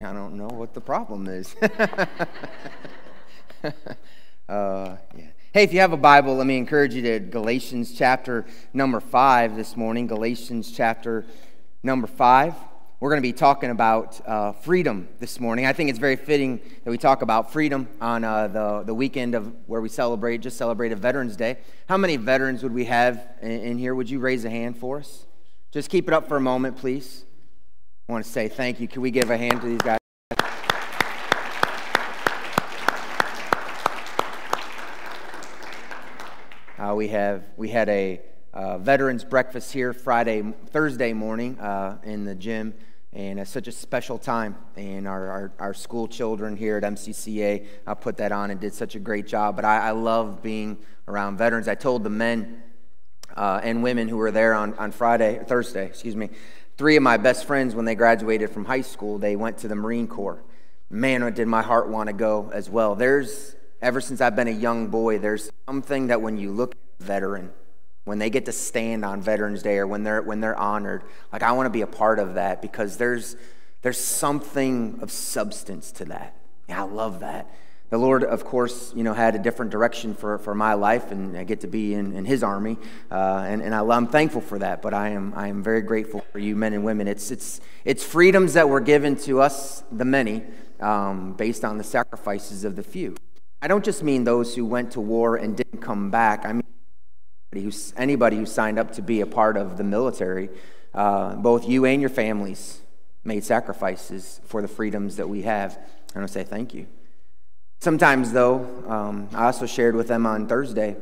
I don't know what the problem is. uh, yeah. Hey, if you have a Bible, let me encourage you to Galatians chapter number five this morning. Galatians chapter number five. We're going to be talking about uh, freedom this morning. I think it's very fitting that we talk about freedom on uh, the, the weekend of where we celebrate, just celebrated Veterans Day. How many veterans would we have in, in here? Would you raise a hand for us? Just keep it up for a moment, please. I want to say thank you. Can we give a hand to these guys? Uh, we have we had a uh, veterans breakfast here Friday, Thursday morning uh, in the gym, and it's such a special time. And our, our, our school children here at MCCA put that on and did such a great job. But I, I love being around veterans. I told the men uh, and women who were there on, on Friday, Thursday, excuse me, Three of my best friends, when they graduated from high school, they went to the Marine Corps. Man, did my heart want to go as well. There's, ever since I've been a young boy, there's something that when you look at a veteran, when they get to stand on Veterans Day or when they're, when they're honored, like I want to be a part of that because there's, there's something of substance to that. Yeah, I love that the Lord, of course, you know, had a different direction for, for my life, and I get to be in, in His army, uh, and, and I, am thankful for that. But I am I am very grateful for you, men and women. It's it's it's freedoms that were given to us, the many, um, based on the sacrifices of the few. I don't just mean those who went to war and didn't come back. I mean anybody who, anybody who signed up to be a part of the military. Uh, both you and your families made sacrifices for the freedoms that we have. I want to say thank you. Sometimes, though, um, I also shared with them on Thursday.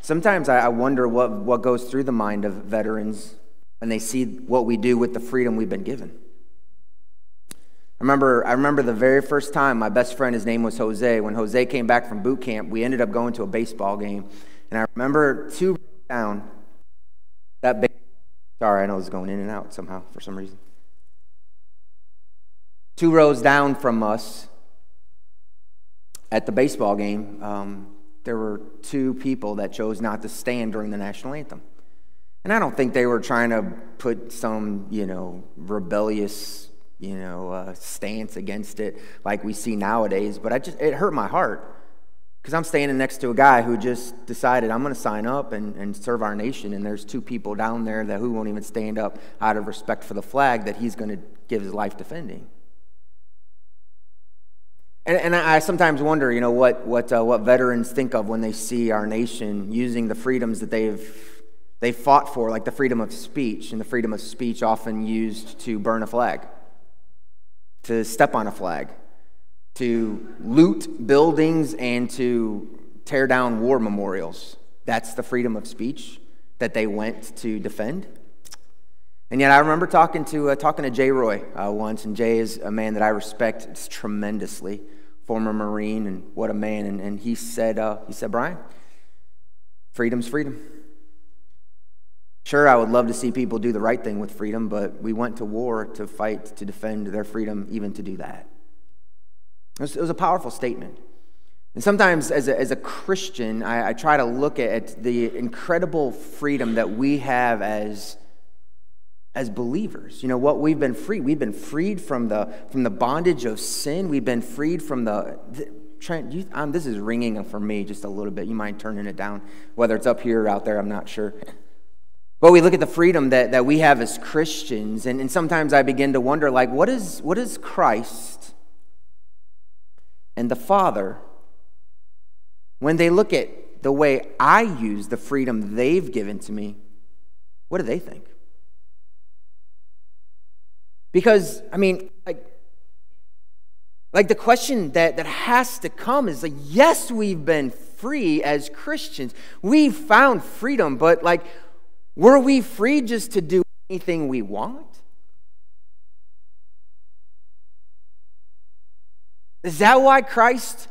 Sometimes I, I wonder what, what goes through the mind of veterans when they see what we do with the freedom we've been given. I remember, I remember the very first time my best friend, his name was Jose, when Jose came back from boot camp, we ended up going to a baseball game. And I remember two down that big. Sorry, I know it's going in and out somehow for some reason. Two rows down from us, at the baseball game, um, there were two people that chose not to stand during the national anthem. And I don't think they were trying to put some, you know, rebellious, you know, uh, stance against it like we see nowadays. But I just, it hurt my heart because I'm standing next to a guy who just decided I'm going to sign up and, and serve our nation. And there's two people down there that who won't even stand up out of respect for the flag that he's going to give his life defending. And, and I sometimes wonder, you know, what, what, uh, what veterans think of when they see our nation using the freedoms that they've, they've fought for, like the freedom of speech, and the freedom of speech often used to burn a flag, to step on a flag, to loot buildings, and to tear down war memorials. That's the freedom of speech that they went to defend. And yet, I remember talking to uh, talking to Jay Roy uh, once, and Jay is a man that I respect tremendously, former Marine, and what a man. And, and he said, uh, he said, Brian, freedom's freedom. Sure, I would love to see people do the right thing with freedom, but we went to war to fight to defend their freedom, even to do that. It was, it was a powerful statement. And sometimes, as a, as a Christian, I, I try to look at the incredible freedom that we have as as believers. You know what? We've been free. We've been freed from the from the bondage of sin. We've been freed from the. the Trent, you, um, this is ringing for me just a little bit. You mind turning it down? Whether it's up here or out there, I'm not sure. But we look at the freedom that, that we have as Christians, and, and sometimes I begin to wonder, like, what is what is Christ and the Father when they look at the way I use the freedom they've given to me? What do they think? Because, I mean, like, like the question that, that has to come is like, yes, we've been free as Christians. We've found freedom, but like, were we free just to do anything we want? Is that why Christ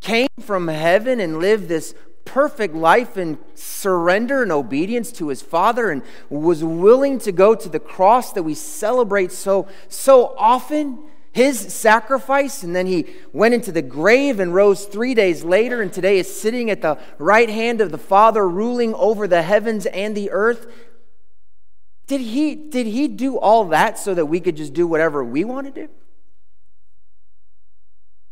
came from heaven and lived this perfect life in surrender and obedience to his father and was willing to go to the cross that we celebrate so so often his sacrifice. And then he went into the grave and rose 3 days later and today is sitting at the right hand of the father ruling over the heavens and the earth. Did he did he do all that so that we could just do whatever we want to do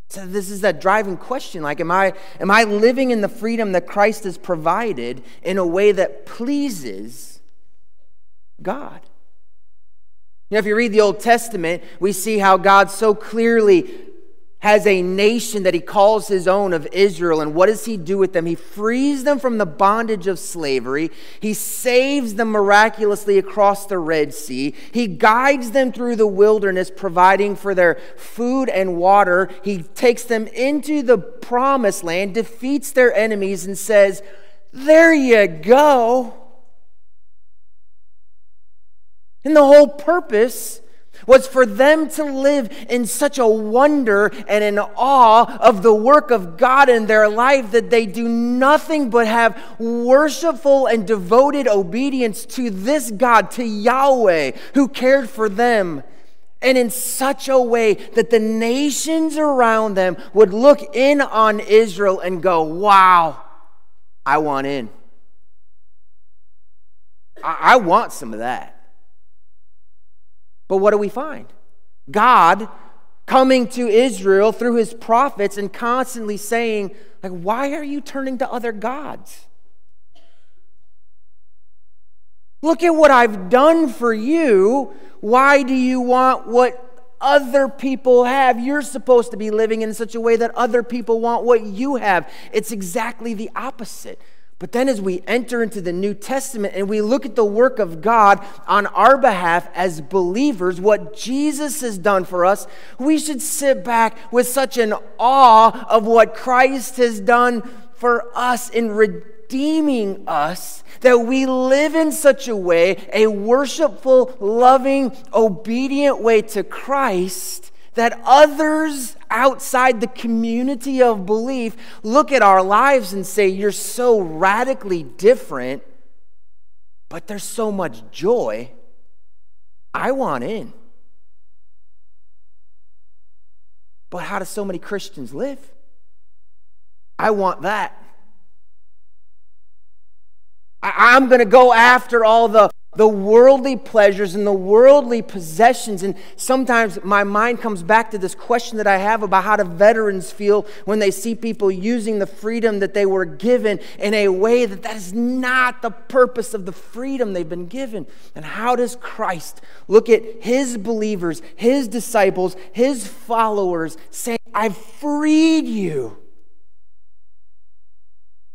So this is that driving question like am I am I living in the freedom that Christ has provided in a way that pleases God? You know, if you read the Old Testament, we see how God so clearly has a nation that he calls his own of Israel. And what does he do with them? He frees them from the bondage of slavery. He saves them miraculously across the Red Sea. He guides them through the wilderness, providing for their food and water. He takes them into the promised land, defeats their enemies, and says, There you go. And the whole purpose was for them to live in such a wonder and an awe of the work of God in their life that they do nothing but have worshipful and devoted obedience to this God, to Yahweh, who cared for them. And in such a way that the nations around them would look in on Israel and go, Wow, I want in. I, I want some of that. But what do we find? God coming to Israel through his prophets and constantly saying, like, why are you turning to other gods? Look at what I've done for you. Why do you want what other people have? You're supposed to be living in such a way that other people want what you have. It's exactly the opposite. But then, as we enter into the New Testament and we look at the work of God on our behalf as believers, what Jesus has done for us, we should sit back with such an awe of what Christ has done for us in redeeming us that we live in such a way, a worshipful, loving, obedient way to Christ that others outside the community of belief look at our lives and say, You're so radically different, but there's so much joy. I want in. But how do so many Christians live? I want that. I, am going to go after all the the worldly pleasures and the worldly possessions. And sometimes my mind comes back to this question that I have about how do veterans feel when they see people using the freedom that they were given in a way that that is not the purpose of the freedom they've been given. And how does Christ look at his believers, his disciples, his followers, saying, I've freed you,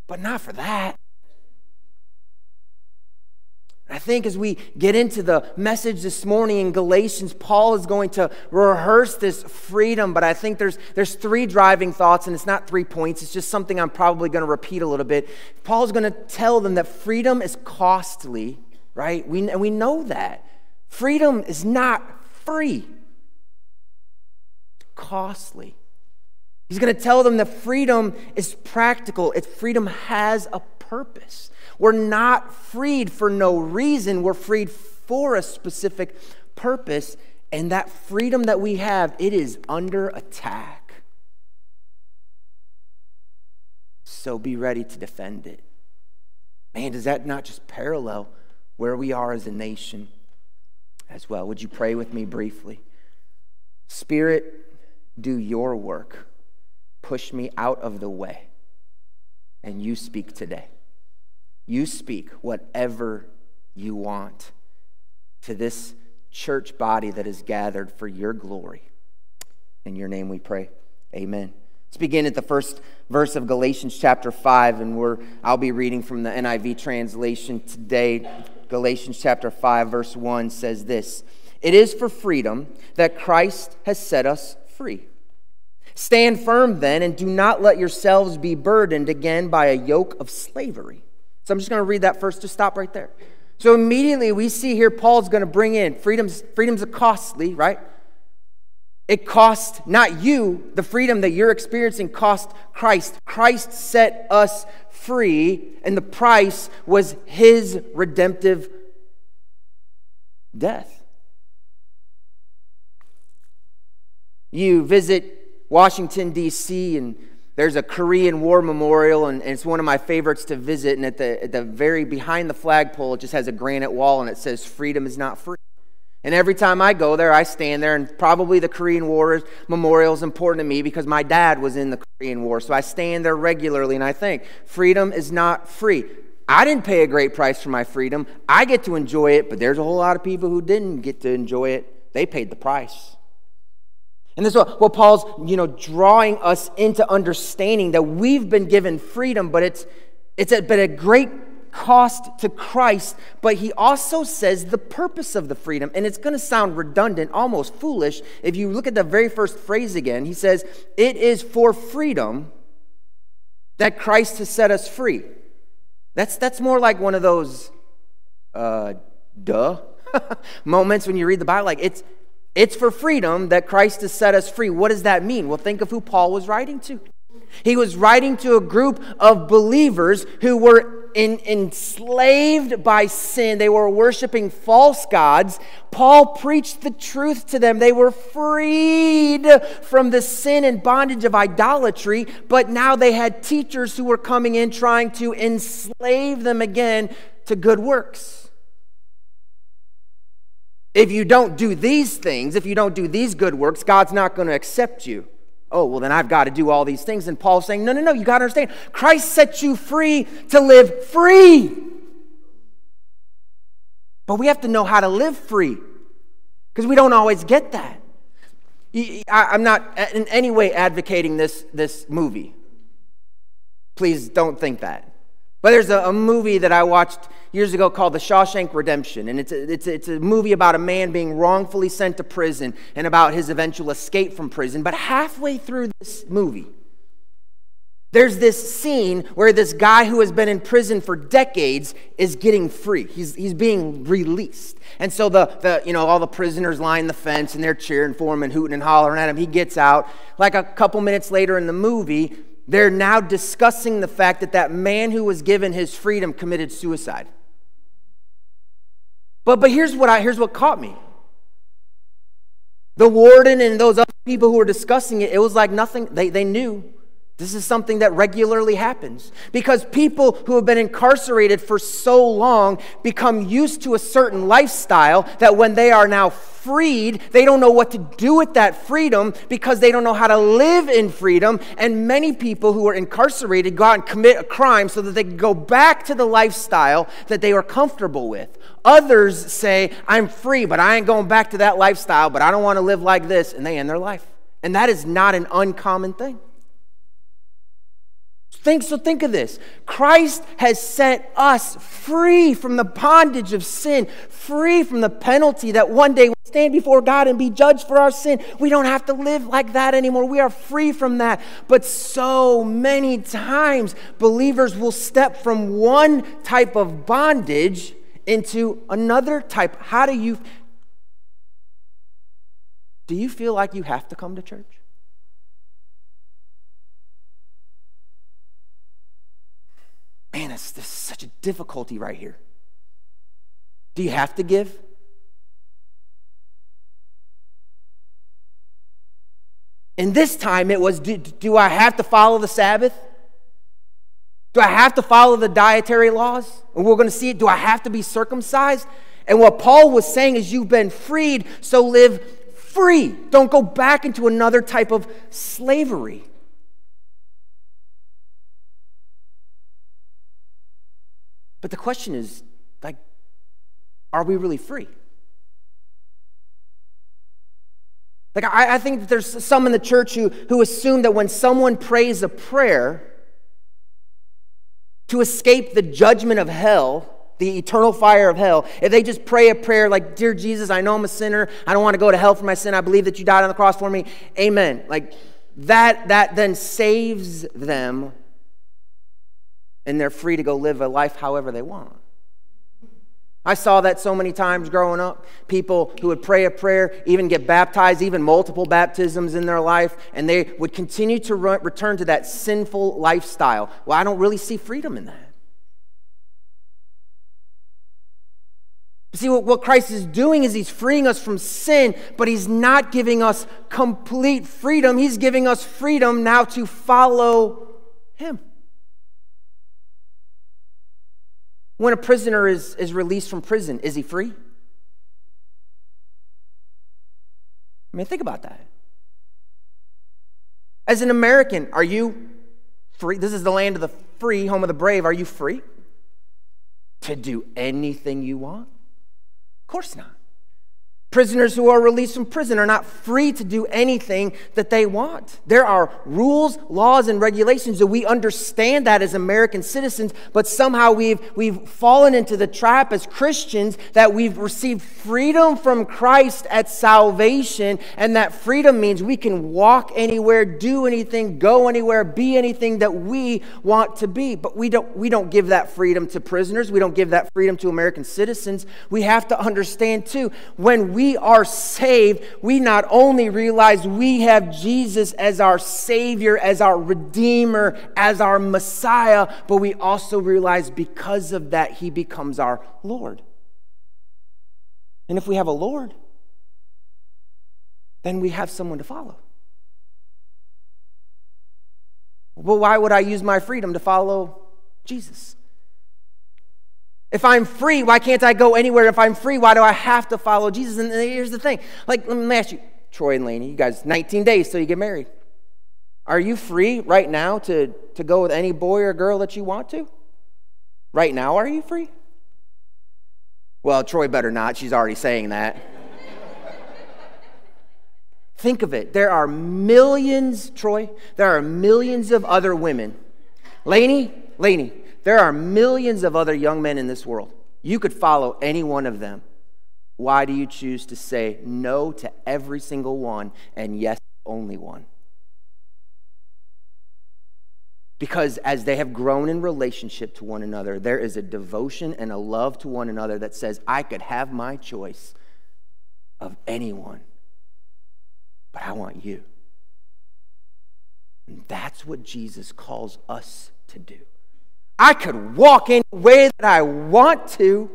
but not for that. I think as we get into the message this morning in Galatians, Paul is going to rehearse this freedom, but I think there's, there's three driving thoughts, and it's not three points. It's just something I'm probably going to repeat a little bit. Paul's going to tell them that freedom is costly, right? We, and we know that. Freedom is not free, costly. He's going to tell them that freedom is practical, it's, freedom has a purpose. We're not freed for no reason, we're freed for a specific purpose. And that freedom that we have, it is under attack. So be ready to defend it. Man, does that not just parallel where we are as a nation as well? Would you pray with me briefly? Spirit, do your work. Push me out of the way, and you speak today. You speak whatever you want to this church body that is gathered for your glory. In your name we pray. Amen. Let's begin at the first verse of Galatians chapter 5, and we're, I'll be reading from the NIV translation today. Galatians chapter 5, verse 1 says this It is for freedom that Christ has set us free. Stand firm then, and do not let yourselves be burdened again by a yoke of slavery. So I'm just going to read that first. Just stop right there. So immediately we see here Paul's going to bring in freedom's freedom's costly, right? It cost not you, the freedom that you're experiencing cost Christ. Christ set us free, and the price was his redemptive death. You visit Washington, D.C., and there's a Korean War memorial, and, it's one of my favorites to visit. And at the, at the very behind the flagpole, it just has a granite wall, and it says, Freedom is not free. And every time I go there, I stand there, and probably the Korean War memorial is important to me because my dad was in the Korean War. So I stand there regularly, and I think freedom is not free. I didn't pay a great price for my freedom. I get to enjoy it, but there's a whole lot of people who didn't get to enjoy it. They paid the price. And this is what, what Paul's, you know, drawing us into understanding that we've been given freedom, but it's it's at, but a great cost to Christ, but he also says the purpose of the freedom. And it's going to sound redundant, almost foolish. If you look at the very first phrase again, he says, It is for freedom that Christ has set us free. That's, that's more like one of those, uh, duh moments when you read the Bible. Like, it's, it's for freedom that Christ has set us free. What does that mean? Well, think of who Paul was writing to. He was writing to a group of believers who were in, enslaved by sin. They were worshiping false gods. Paul preached the truth to them. They were freed from the sin and bondage of idolatry, but now they had teachers who were coming in trying to enslave them again to good works. If you don't do these things, if you don't do these good works, God's not going to accept you oh, well, then I've got to do all these things. And Paul's saying, no, no, no, you got to understand. Christ set you free to live free. But we have to know how to live free because we don't always get that. I'm not in any way advocating this, this movie. Please don't think that. But there's a, a, movie that I watched years ago called The Shawshank Redemption. And it's a, it's, a, it's a movie about a man being wrongfully sent to prison and about his eventual escape from prison. But halfway through this movie, there's this scene where this guy who has been in prison for decades is getting free. He's, he's being released. And so the, the, you know, all the prisoners line the fence and they're cheering for him and hooting and hollering at him. He gets out. Like a couple minutes later in the movie, they're now discussing the fact that that man who was given his freedom committed suicide. But, but here's, what I, here's what caught me. The warden and those other people who were discussing it, it was like nothing, they, they knew this is something that regularly happens because people who have been incarcerated for so long become used to a certain lifestyle that when they are now freed, they don't know what to do with that freedom because they don't know how to live in freedom. And many people who are incarcerated go out and commit a crime so that they can go back to the lifestyle that they were comfortable with. Others say, I'm free, but I ain't going back to that lifestyle, but I don't want to live like this, and they end their life. And that is not an uncommon thing. Think so think of this. Christ has set us free from the bondage of sin, free from the penalty that one day we'll stand before God and be judged for our sin. We don't have to live like that anymore. We are free from that. But so many times believers will step from one type of bondage into another type. How do you Do you feel like you have to come to church? Man, this is such a difficulty right here. Do you have to give? And this time it was do, do, I have to follow the Sabbath? Do I have to follow the dietary laws? And we're going to see it. Do I have to be circumcised? And what Paul was saying is, you've been freed, so live free. Don't go back into another type of slavery. But the question is, like, are we really free? Like, I, I think that there's some in the church who, who assume that when someone prays a prayer to escape the judgment of hell, the eternal fire of hell, if they just pray a prayer like, Dear Jesus, I know I'm a sinner. I don't want to go to hell for my sin. I believe that you died on the cross for me. Amen. Like, that, that then saves them and they're free to go live a life however they want. I saw that so many times growing up. People who would pray a prayer, even get baptized, even multiple baptisms in their life, and they would continue to re- return to that sinful lifestyle. Well, I don't really see freedom in that. See, what, what Christ is doing is he's freeing us from sin, but he's not giving us complete freedom. He's giving us freedom now to follow him. When a prisoner is, is released from prison, is he free? I mean, think about that. As an American, are you free? This is the land of the free, home of the brave. Are you free to do anything you want? Of course not. Prisoners who are released from prison are not free to do anything that they want. There are rules, laws, and regulations that we understand that as American citizens, but somehow we've, we've fallen into the trap as Christians that we've received freedom from Christ at salvation, and that freedom means we can walk anywhere, do anything, go anywhere, be anything that we want to be. But we don't, we don't give that freedom to prisoners, we don't give that freedom to American citizens. We have to understand, too, when we we are saved, we not only realize we have Jesus as our Savior, as our Redeemer, as our Messiah, but we also realize because of that, He becomes our Lord. And if we have a Lord, then we have someone to follow. Well, why would I use my freedom to follow Jesus? If I'm free, why can't I go anywhere? If I'm free, why do I have to follow Jesus? And here's the thing like, let me ask you, Troy and Laney, you guys, 19 days till you get married. Are you free right now to, to go with any boy or girl that you want to? Right now, are you free? Well, Troy better not. She's already saying that. Think of it. There are millions, Troy, there are millions of other women. Laney, Laney, there are millions of other young men in this world. You could follow any one of them. Why do you choose to say no to every single one and yes only one? Because as they have grown in relationship to one another, there is a devotion and a love to one another that says, I could have my choice of anyone, but I want you. And that's what Jesus calls us to do. I could walk any way that I want to.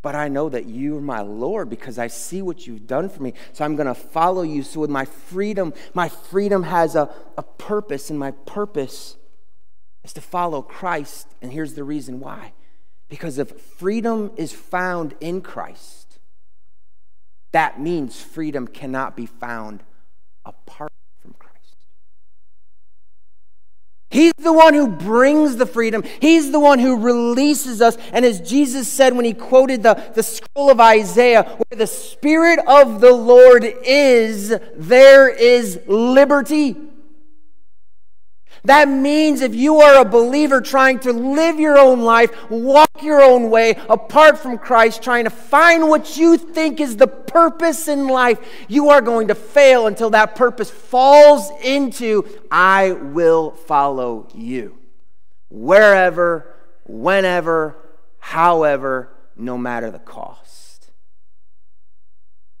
But I know that you are my Lord because I see what you've done for me. So I'm going to follow you. So, with my freedom, my freedom has a, a purpose, and my purpose is to follow Christ. And here's the reason why because if freedom is found in Christ, that means freedom cannot be found apart He's the one who brings the freedom. He's the one who releases us. And as Jesus said when he quoted the, the scroll of Isaiah, where the Spirit of the Lord is, there is liberty. That means if you are a believer trying to live your own life, walk your own way, apart from Christ, trying to find what you think is the purpose in life, you are going to fail until that purpose falls into I will follow you. Wherever, whenever, however, no matter the cost.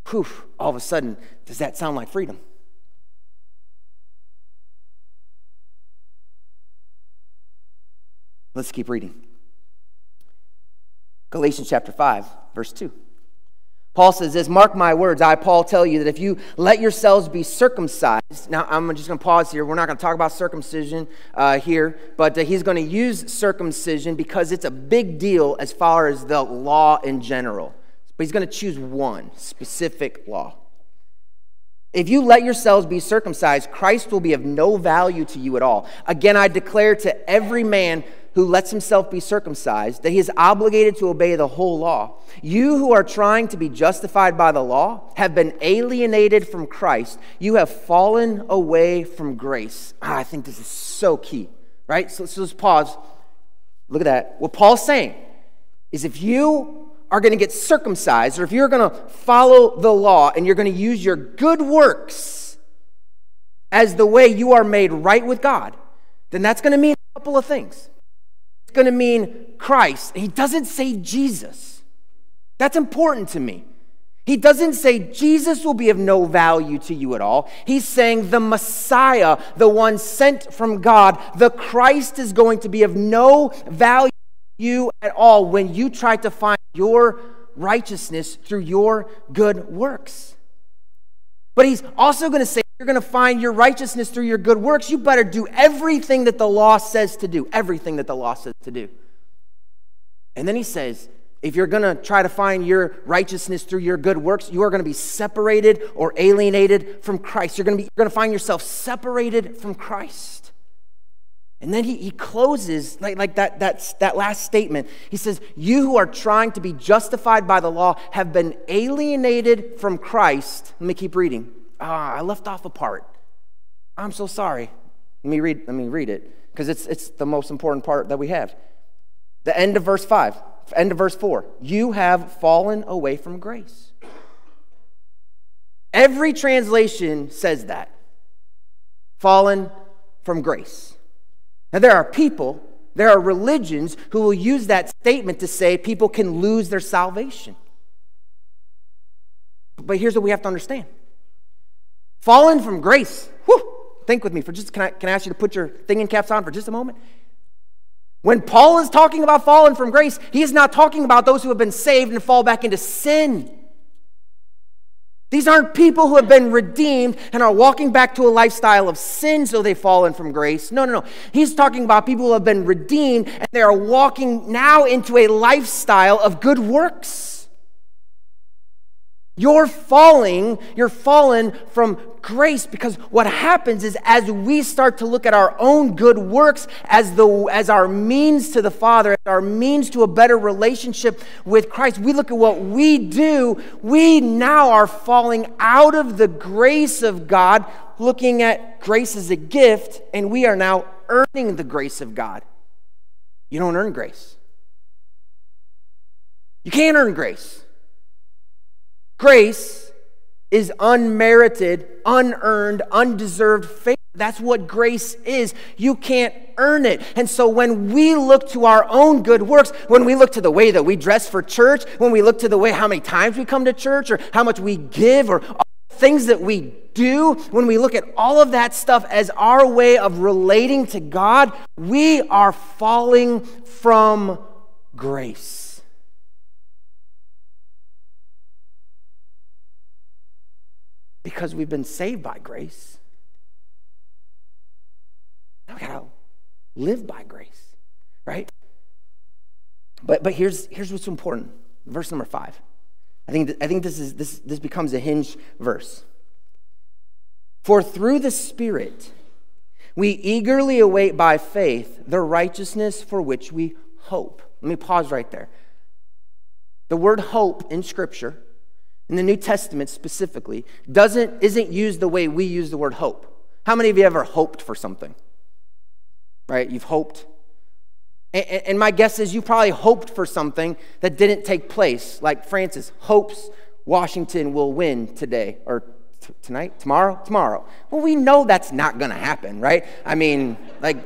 Poof, all of a sudden, does that sound like freedom? Let's keep reading. Galatians chapter 5, verse 2. Paul says this Mark my words, I, Paul, tell you that if you let yourselves be circumcised, now I'm just going to pause here. We're not going to talk about circumcision uh, here, but uh, he's going to use circumcision because it's a big deal as far as the law in general. But he's going to choose one specific law. If you let yourselves be circumcised, Christ will be of no value to you at all. Again, I declare to every man who lets himself be circumcised that he is obligated to obey the whole law. You who are trying to be justified by the law have been alienated from Christ. You have fallen away from grace. Ah, I think this is so key, right? So, so let's pause. Look at that. What Paul's saying is if you are going to get circumcised, or if you're going to follow the law and you're going to use your good works as the way you are made right with God, then that's going to mean a couple of things going to mean Christ. He doesn't say Jesus. That's important to me. He doesn't say Jesus will be of no value to you at all. He's saying the Messiah, the one sent from God, the Christ is going to be of no value to you at all when you try to find your righteousness through your good works. But he's also going to say, you're going to find your righteousness through your good works. You better do everything that the law says to do. Everything that the law says to do. And then he says, if you're going to try to find your righteousness through your good works, you are going to be separated or alienated from Christ. You're going to, be, you're going to find yourself separated from Christ. And then he, he closes like, like that, that, that last statement. He says, You who are trying to be justified by the law have been alienated from Christ. Let me keep reading. Ah, I left off a part. I'm so sorry. Let me read, let me read it because it's, it's the most important part that we have. The end of verse 5 end of verse 4. You have fallen away from grace. Every translation says that. Fallen from grace. Now, there are people, there are religions who will use that statement to say people can lose their salvation. But here's what we have to understand fallen from grace. Whew, think with me for just, can I, can I ask you to put your thinking caps on for just a moment? When Paul is talking about falling from grace, he is not talking about those who have been saved and fall back into sin. These aren't people who have been redeemed and are walking back to a lifestyle of sin so they've fallen from grace. No, no, no. He's talking about people who have been redeemed and they are walking now into a lifestyle of good works. You're falling, you're fallen from grace because what happens is as we start to look at our own good works as the as our means to the Father, as our means to a better relationship with Christ, we look at what we do, we now are falling out of the grace of God, looking at grace as a gift, and we are now earning the grace of God. You don't earn grace. You can't earn grace. Grace is unmerited, unearned, undeserved favor. That's what grace is. You can't earn it. And so when we look to our own good works, when we look to the way that we dress for church, when we look to the way how many times we come to church or how much we give or things that we do, when we look at all of that stuff as our way of relating to God, we are falling from grace. Because we've been saved by grace. Now we gotta live by grace, right? But but here's here's what's important. Verse number five. I think I think this is this this becomes a hinge verse. For through the Spirit we eagerly await by faith the righteousness for which we hope. Let me pause right there. The word hope in Scripture in the New Testament specifically, doesn't, isn't used the way we use the word hope. How many of you ever hoped for something? Right? You've hoped. And, and my guess is you probably hoped for something that didn't take place. Like Francis hopes Washington will win today or tonight, tomorrow, tomorrow. Well, we know that's not going to happen, right? I mean, like,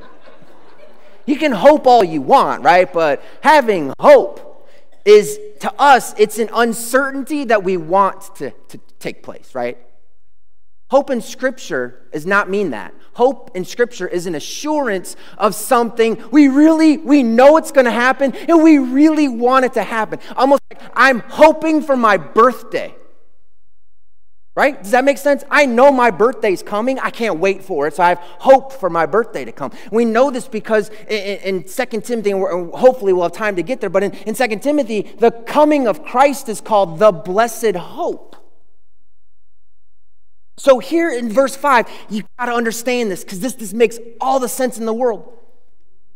you can hope all you want, right? But having hope is to us, it's an uncertainty that we want to, to take place, right? Hope in Scripture does not mean that. Hope in Scripture is an assurance of something we really, we know it's going to happen and we really want it to happen. Almost like I'm hoping for my birthday. Right? Does that make sense? I know my birthday's coming. I can't wait for it. So I have hope for my birthday to come. We know this because in, in 2 Timothy, and hopefully we'll have time to get there, but in, in 2 Timothy, the coming of Christ is called the blessed hope. So here in verse 5, you got to understand this because this, this makes all the sense in the world.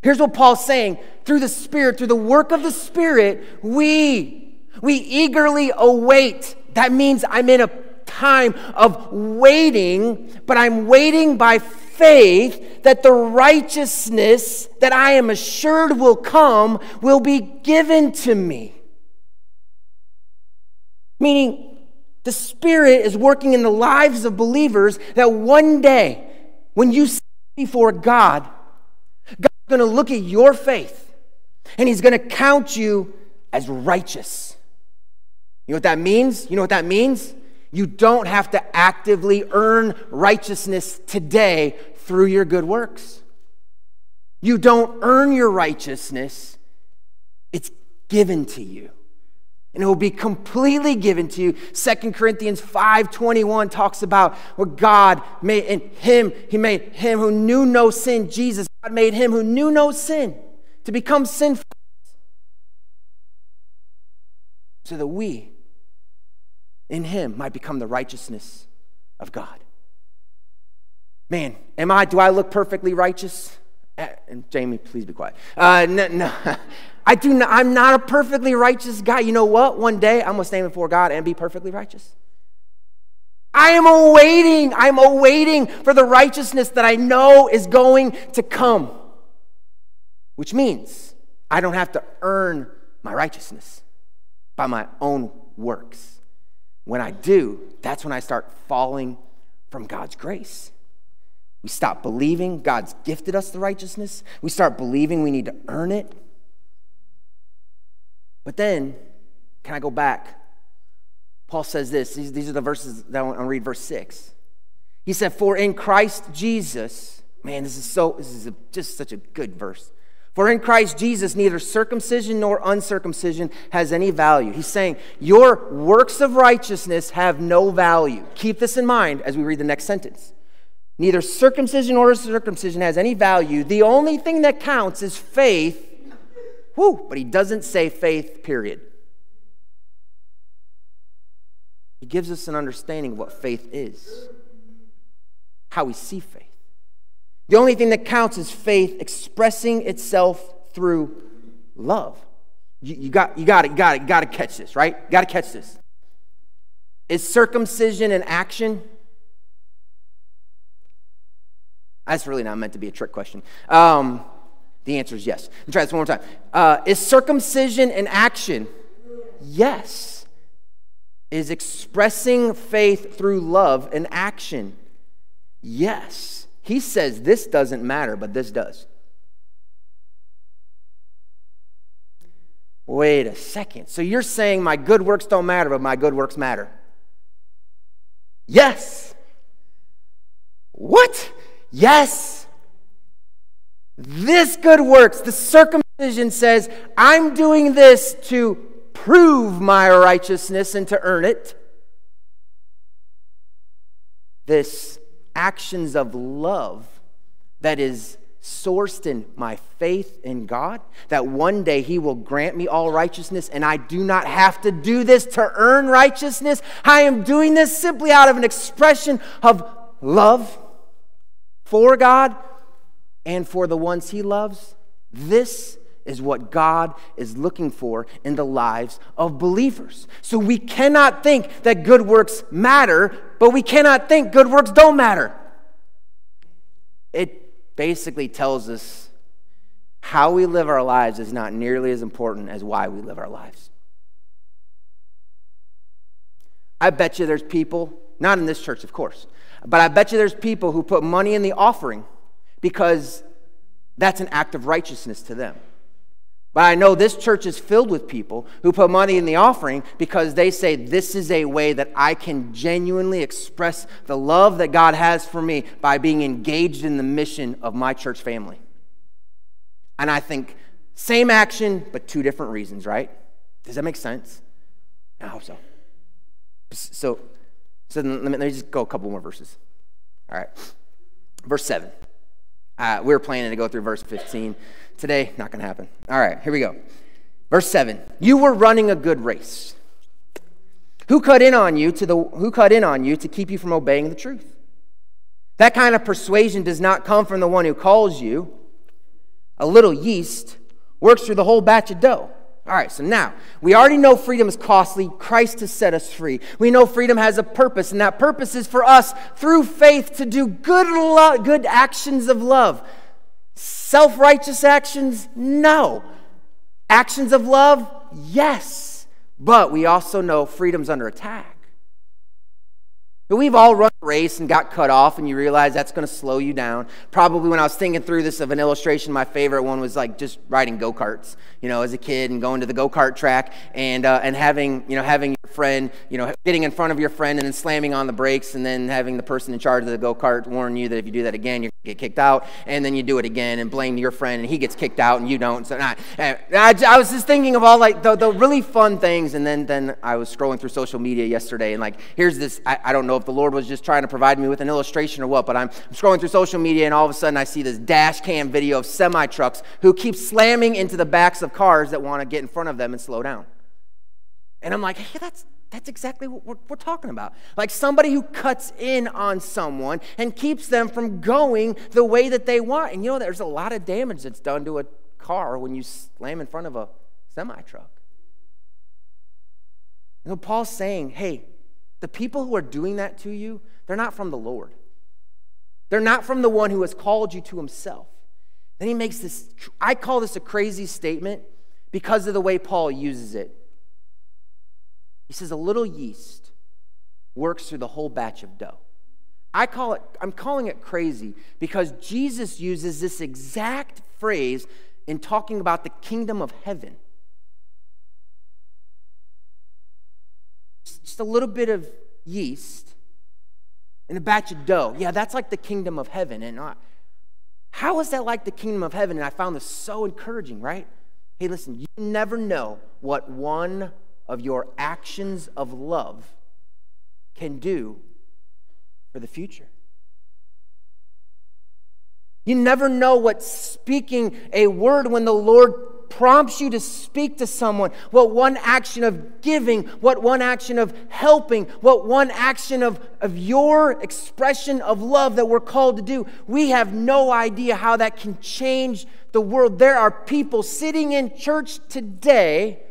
Here's what Paul's saying through the Spirit, through the work of the Spirit, we, we eagerly await. That means I'm in a time of waiting, but I'm waiting by faith that the righteousness that I am assured will come will be given to me. Meaning, the Spirit is working in the lives of believers that one day, when you stand before God, God's going to look at your faith and He's going to count you as righteous. You know what that means? You know what that means? You don't have to actively earn righteousness today through your good works. You don't earn your righteousness, it's given to you. And it will be completely given to you. Second Corinthians 5:21 talks about what God made in him, he made him who knew no sin, Jesus. God made him who knew no sin to become sin so that we in him might become the righteousness of God. Man, am I, do I look perfectly righteous? Uh, and Jamie, please be quiet. Uh, no, no. I do not, I'm not a perfectly righteous guy. You know what? One day I'm going to stand before God and be perfectly righteous. I am awaiting, I'm awaiting for the righteousness that I know is going to come, which means I don't have to earn my righteousness by my own works. When I do, that's when I start falling from God's grace. We stop believing God's gifted us the righteousness. We start believing we need to earn it. But then, can I go back? Paul says this. These, these are the verses that I want to read, verse 6. He said, For in Christ Jesus, man, this is so, this is a, just such a good verse. For in Christ Jesus, neither circumcision nor uncircumcision has any value. He's saying, Your works of righteousness have no value. Keep this in mind as we read the next sentence. Neither circumcision nor circumcision has any value. The only thing that counts is faith. Whew, but he doesn't say faith, period. He gives us an understanding of what faith is, how we see faith. The only thing that counts is faith expressing itself through love. You, you got, you got it, you got it, you got to catch this, right? You got to catch this. Is circumcision an action? That's really not meant to be a trick question. Um, the answer is yes. Let me try this one more time. Uh, is circumcision an action? Yes. Is expressing faith through love an action? Yes. He says this doesn't matter, but this does. Wait a second. So you're saying my good works don't matter, but my good works matter? Yes. What? Yes. This good works, the circumcision says, I'm doing this to prove my righteousness and to earn it. This actions of love that is sourced in my faith in God, that one day He will grant me all righteousness, and I do not have to do this to earn righteousness. I am doing this simply out of an expression of love for God and for the ones He loves. This is what God is looking for in the lives of believers. So we cannot think that good works matter, but we cannot think good works don't matter. It basically tells us how we live our lives is not nearly as important as why we live our lives. I bet you there's people, not in this church, of course, but I bet you there's people who put money in the offering because that's an act of righteousness to them. But I know this church is filled with people who put money in the offering because they say, This is a way that I can genuinely express the love that God has for me by being engaged in the mission of my church family. And I think, same action, but two different reasons, right? Does that make sense? I hope so. So, so let me, let me just go a couple more verses. All right. Verse 7. Uh, we were planning to go through verse 15. Today, not going to happen. All right, here we go. Verse 7. You were running a good race. Who cut in on you to the who cut in on you to keep you from obeying the truth? That kind of persuasion does not come from the one who calls you. A little yeast works through the whole batch of dough. All right, so now we already know freedom is costly. Christ has set us free. We know freedom has a purpose, and that purpose is for us through faith to do good, lo- good actions of love. Self righteous actions? No. Actions of love? Yes. But we also know freedom's under attack. But we've all run a race and got cut off, and you realize that's going to slow you down. Probably when I was thinking through this of an illustration, my favorite one was like just riding go karts, you know, as a kid and going to the go kart track and, uh, and having, you know, having your friend, you know, getting in front of your friend and then slamming on the brakes and then having the person in charge of the go kart warn you that if you do that again, you're get kicked out. And then you do it again and blame your friend and he gets kicked out and you don't. So I, I, I was just thinking of all like the, the really fun things. And then, then I was scrolling through social media yesterday and like, here's this, I, I don't know if the Lord was just trying to provide me with an illustration or what, but I'm, I'm scrolling through social media and all of a sudden I see this dash cam video of semi trucks who keep slamming into the backs of cars that want to get in front of them and slow down. And I'm like, hey, that's, that's exactly what we're, we're, talking about. Like somebody who cuts in on someone and keeps them from going the way that they want. And you know, there's a lot of damage that's done to a car when you slam in front of a semi truck. You know, Paul's saying, hey, the people who are doing that to you, they're not from the Lord. They're not from the one who has called you to himself. Then he makes this, I call this a crazy statement because of the way Paul uses it. He says, a little yeast works through the whole batch of dough. I call it, I'm calling it crazy because Jesus uses this exact phrase in talking about the kingdom of heaven. Just a little bit of yeast in a batch of dough. Yeah, that's like the kingdom of heaven. And I, how is that like the kingdom of heaven? And I found this so encouraging, right? Hey, listen, you never know what one of your actions of love can do for the future. You never know what speaking a word when the Lord prompts you to speak to someone, what one action of giving, what one action of helping, what one action of, of your expression of love that we're called to do. We have no idea how that can change the world. There are people sitting in church today.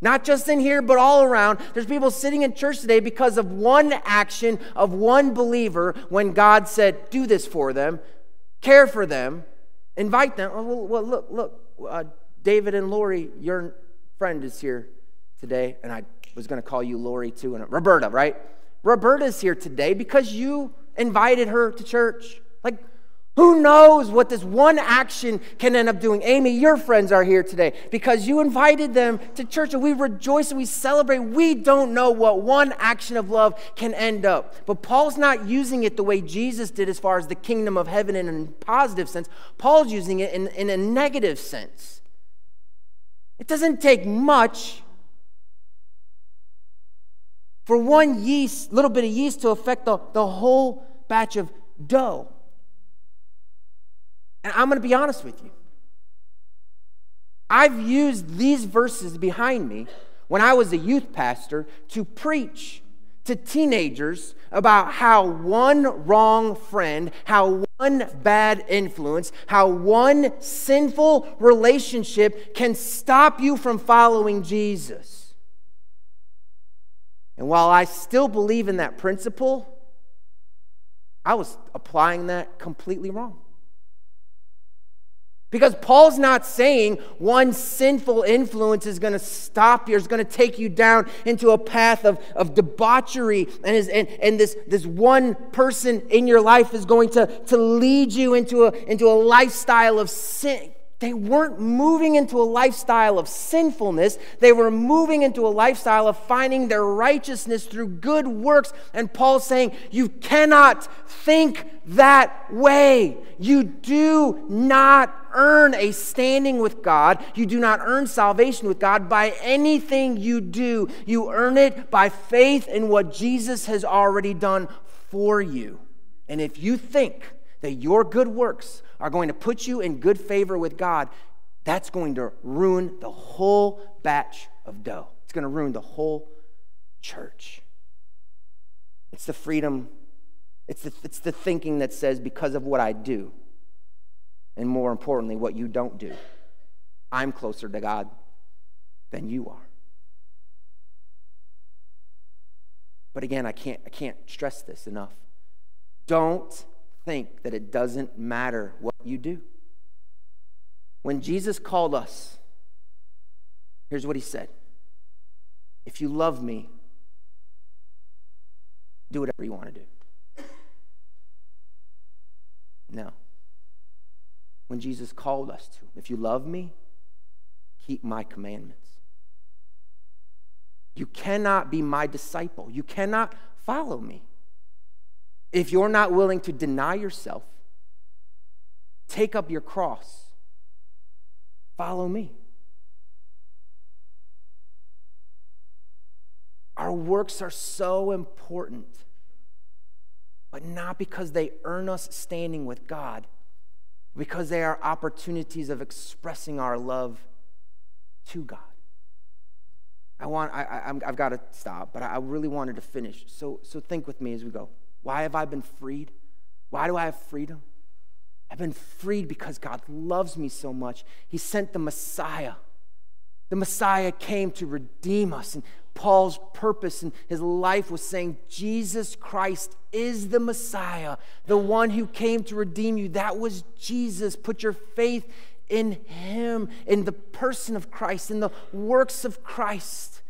Not just in here, but all around. There's people sitting in church today because of one action of one believer when God said, Do this for them, care for them, invite them. Well, well look, look, uh, David and Lori, your friend is here today, and I was going to call you Lori too, and Roberta, right? Roberta's here today because you invited her to church. Like, who knows what this one action can end up doing? Amy, your friends are here today because you invited them to church and we rejoice and we celebrate. We don't know what one action of love can end up. But Paul's not using it the way Jesus did as far as the kingdom of heaven in a positive sense. Paul's using it in, in a negative sense. It doesn't take much for one yeast, little bit of yeast to affect the, the whole batch of dough. And I'm going to be honest with you. I've used these verses behind me when I was a youth pastor to preach to teenagers about how one wrong friend, how one bad influence, how one sinful relationship can stop you from following Jesus. And while I still believe in that principle, I was applying that completely wrong. Because Paul's not saying one sinful influence is going to stop you, is going to take you down into a path of, of debauchery, and, is, and, and this, this one person in your life is going to, to lead you into a, into a lifestyle of sin. They weren't moving into a lifestyle of sinfulness. They were moving into a lifestyle of finding their righteousness through good works. And Paul's saying, You cannot think that way. You do not earn a standing with God. You do not earn salvation with God by anything you do. You earn it by faith in what Jesus has already done for you. And if you think that your good works are going to put you in good favor with God, that's going to ruin the whole batch of dough. It's going to ruin the whole church. It's the freedom, it's the, it's the thinking that says, because of what I do, and more importantly, what you don't do, I'm closer to God than you are. But again, I can't, I can't stress this enough. Don't think that it doesn't matter what you do. When Jesus called us, here's what he said If you love me, do whatever you want to do. No. When Jesus called us to, if you love me, keep my commandments. You cannot be my disciple. You cannot follow me if you're not willing to deny yourself, take up your cross, follow me. Our works are so important, but not because they earn us standing with God, because they are opportunities of expressing our love to God. I want, I, I, have got to stop, but I really wanted to finish. So, so think with me as we go. Why have I been freed? Why do I have freedom? I've been freed because God loves me so much. He sent the Messiah. The Messiah came to redeem us. And Paul's purpose in his life was saying, Jesus Christ is the Messiah, the one who came to redeem you. That was Jesus. Put your faith in him, in the person of Christ, in the works of Christ.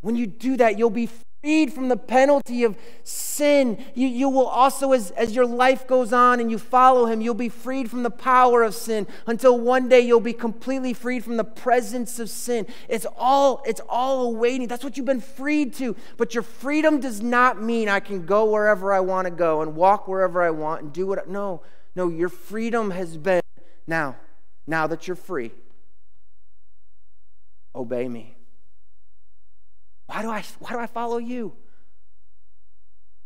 When you do that, you'll be freed from the penalty of sin. You, you will also, as, as your life goes on and you follow him, you'll be freed from the power of sin until one day you'll be completely freed from the presence of sin. It's all, it's all awaiting. That's what you've been freed to. But your freedom does not mean I can go wherever I want to go and walk wherever I want and do what. I, No, no, your freedom has been now, now that you're free, obey me. Why do I, why do I follow you?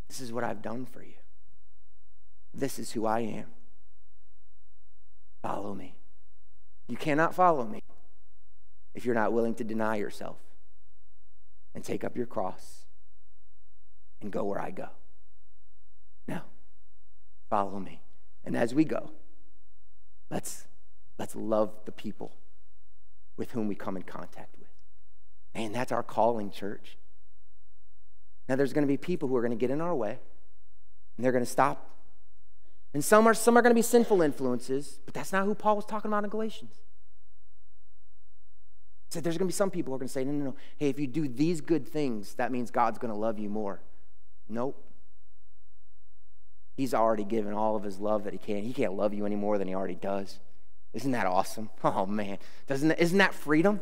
This is what I've done for you. This is who I am. Follow me. You cannot follow me if you're not willing to deny yourself and take up your cross and go where I go. Now, follow me. And as we go, let's, let's love the people with whom we come in contact. Man, that's our calling, church. Now, there's going to be people who are going to get in our way, and they're going to stop. And some are, some are going to be sinful influences, but that's not who Paul was talking about in Galatians. He said there's going to be some people who are going to say, no, no, no. Hey, if you do these good things, that means God's going to love you more. Nope. He's already given all of his love that he can. He can't love you any more than he already does. Isn't that awesome? Oh, man. Doesn't, isn't that freedom?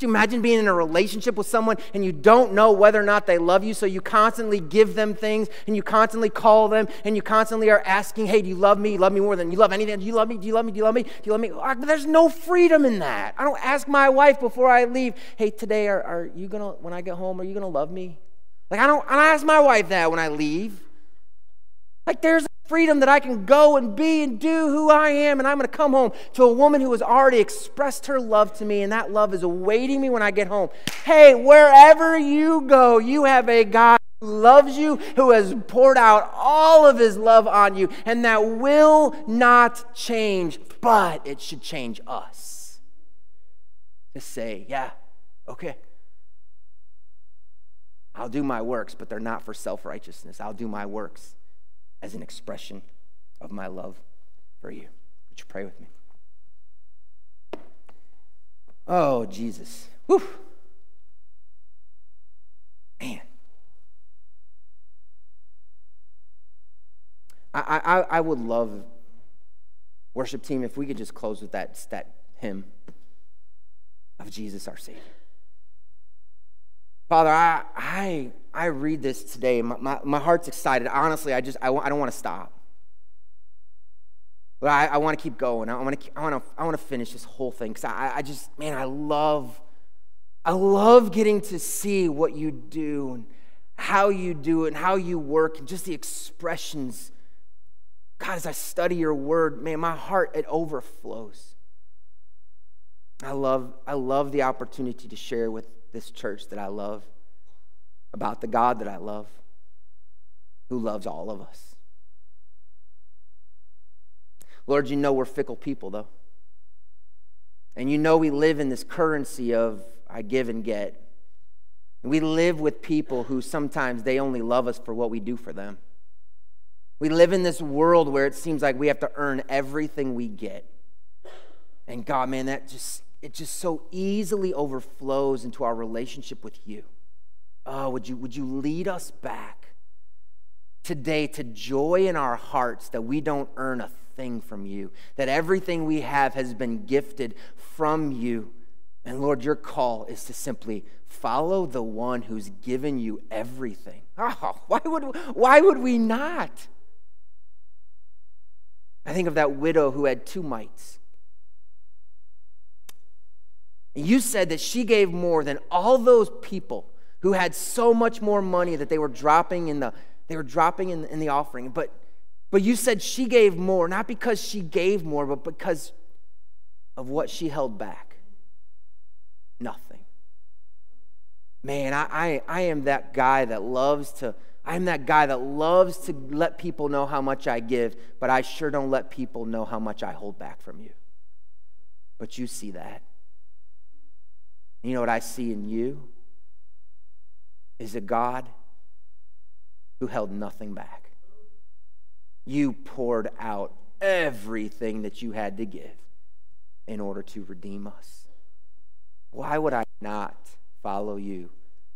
Do you imagine being in a relationship with someone and you don't know whether or not they love you, so you constantly give them things and you constantly call them and you constantly are asking, hey, do you love me? You love me more than you love anything? Do you love me? Do you love me? Do you love me? Do you love me? There's no freedom in that. I don't ask my wife before I leave, hey, today, are, are you going to, when I get home, are you going to love me? Like, I don't, I don't ask my wife that when I leave. Like, there's a freedom that I can go and be and do who I am. And I'm going to come home to a woman who has already expressed her love to me, and that love is awaiting me when I get home. Hey, wherever you go, you have a God who loves you, who has poured out all of his love on you, and that will not change, but it should change us. To say, yeah, okay. I'll do my works, but they're not for self righteousness. I'll do my works as an expression of my love for you. Would you pray with me? Oh, Jesus. Whew. Man. I, I, I would love, worship team, if we could just close with that, that hymn of Jesus our Savior. Father, I, I, I read this today. My, my, my heart's excited. Honestly, I just I, I don't want to stop. But I, I want to keep going. I want to I want to I want to finish this whole thing because I, I just man I love I love getting to see what you do and how you do it and how you work and just the expressions. God, as I study your word, man, my heart it overflows. I love I love the opportunity to share with this church that I love, about the God that I love, who loves all of us. Lord, you know we're fickle people, though. And you know we live in this currency of I give and get. We live with people who sometimes they only love us for what we do for them. We live in this world where it seems like we have to earn everything we get. And God, man, that just it just so easily overflows into our relationship with you. Oh, would you, would you lead us back today to joy in our hearts that we don't earn a thing from you, that everything we have has been gifted from you. And Lord, your call is to simply follow the one who's given you everything. Oh, why would, why would we not? I think of that widow who had two mites. You said that she gave more than all those people who had so much more money that they were dropping in the they were dropping in, in the offering. But but you said she gave more, not because she gave more, but because of what she held back. Nothing. man, I, I, I am that guy that loves to, I'm that guy that loves to let people know how much I give, but I sure don't let people know how much I hold back from you. But you see that. You know what I see in you? Is a God who held nothing back. You poured out everything that you had to give in order to redeem us. Why would I not follow you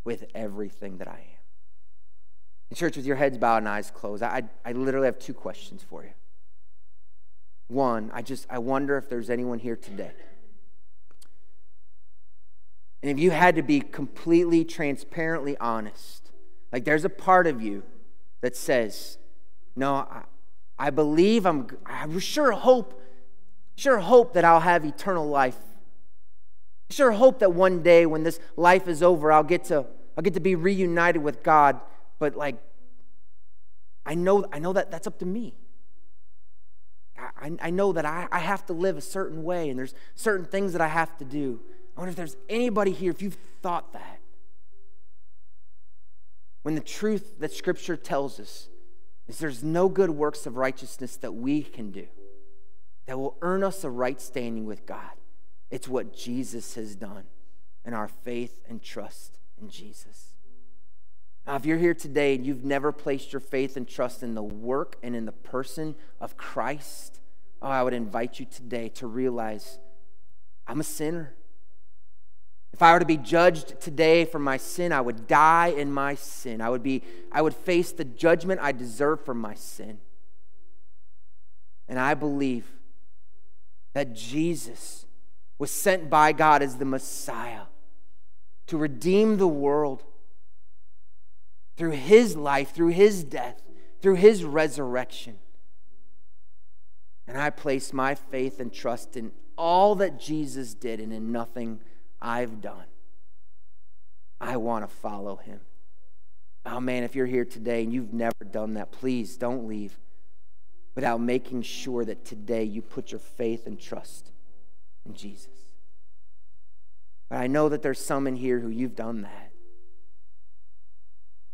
with everything that I am? In church, with your heads bowed and eyes closed, I, I literally have two questions for you. One, I just I wonder if there's anyone here today. And if you had to be completely transparently honest, like there's a part of you that says, No, I, I believe I'm I sure hope, sure hope that I'll have eternal life. Sure hope that one day when this life is over, I'll get to I'll get to be reunited with God. But like I know I know that that's up to me. I, I know that I, I have to live a certain way and there's certain things that I have to do. I wonder if there's anybody here, if you've thought that. When the truth that Scripture tells us is there's no good works of righteousness that we can do that will earn us a right standing with God. It's what Jesus has done and our faith and trust in Jesus. Now, if you're here today and you've never placed your faith and trust in the work and in the person of Christ, oh, I would invite you today to realize I'm a sinner. If I were to be judged today for my sin, I would die in my sin. I would, be, I would face the judgment I deserve for my sin. And I believe that Jesus was sent by God as the Messiah to redeem the world through his life, through his death, through his resurrection. And I place my faith and trust in all that Jesus did and in nothing I've done. I want to follow him. Oh man, if you're here today and you've never done that, please don't leave without making sure that today you put your faith and trust in Jesus. But I know that there's some in here who you've done that.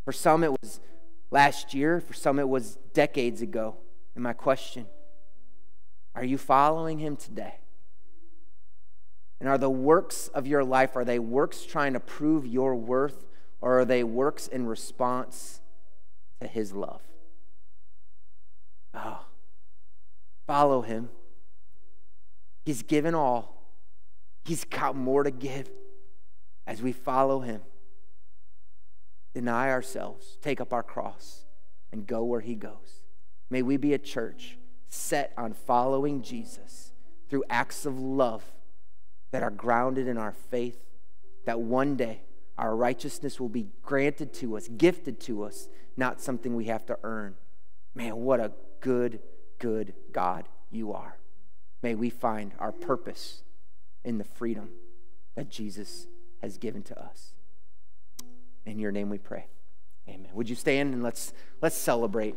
For some, it was last year. For some, it was decades ago. And my question are you following him today? And are the works of your life, are they works trying to prove your worth, or are they works in response to his love? Oh, follow him. He's given all, he's got more to give as we follow him deny ourselves, take up our cross, and go where he goes. May we be a church set on following Jesus through acts of love that are grounded in our faith, that one day our righteousness will be granted to us, gifted to us, not something we have to earn. Man, what a good, good God you are. May we find our purpose in the freedom that Jesus has given to us. In your name we pray. Amen. Would you stand and let's let's celebrate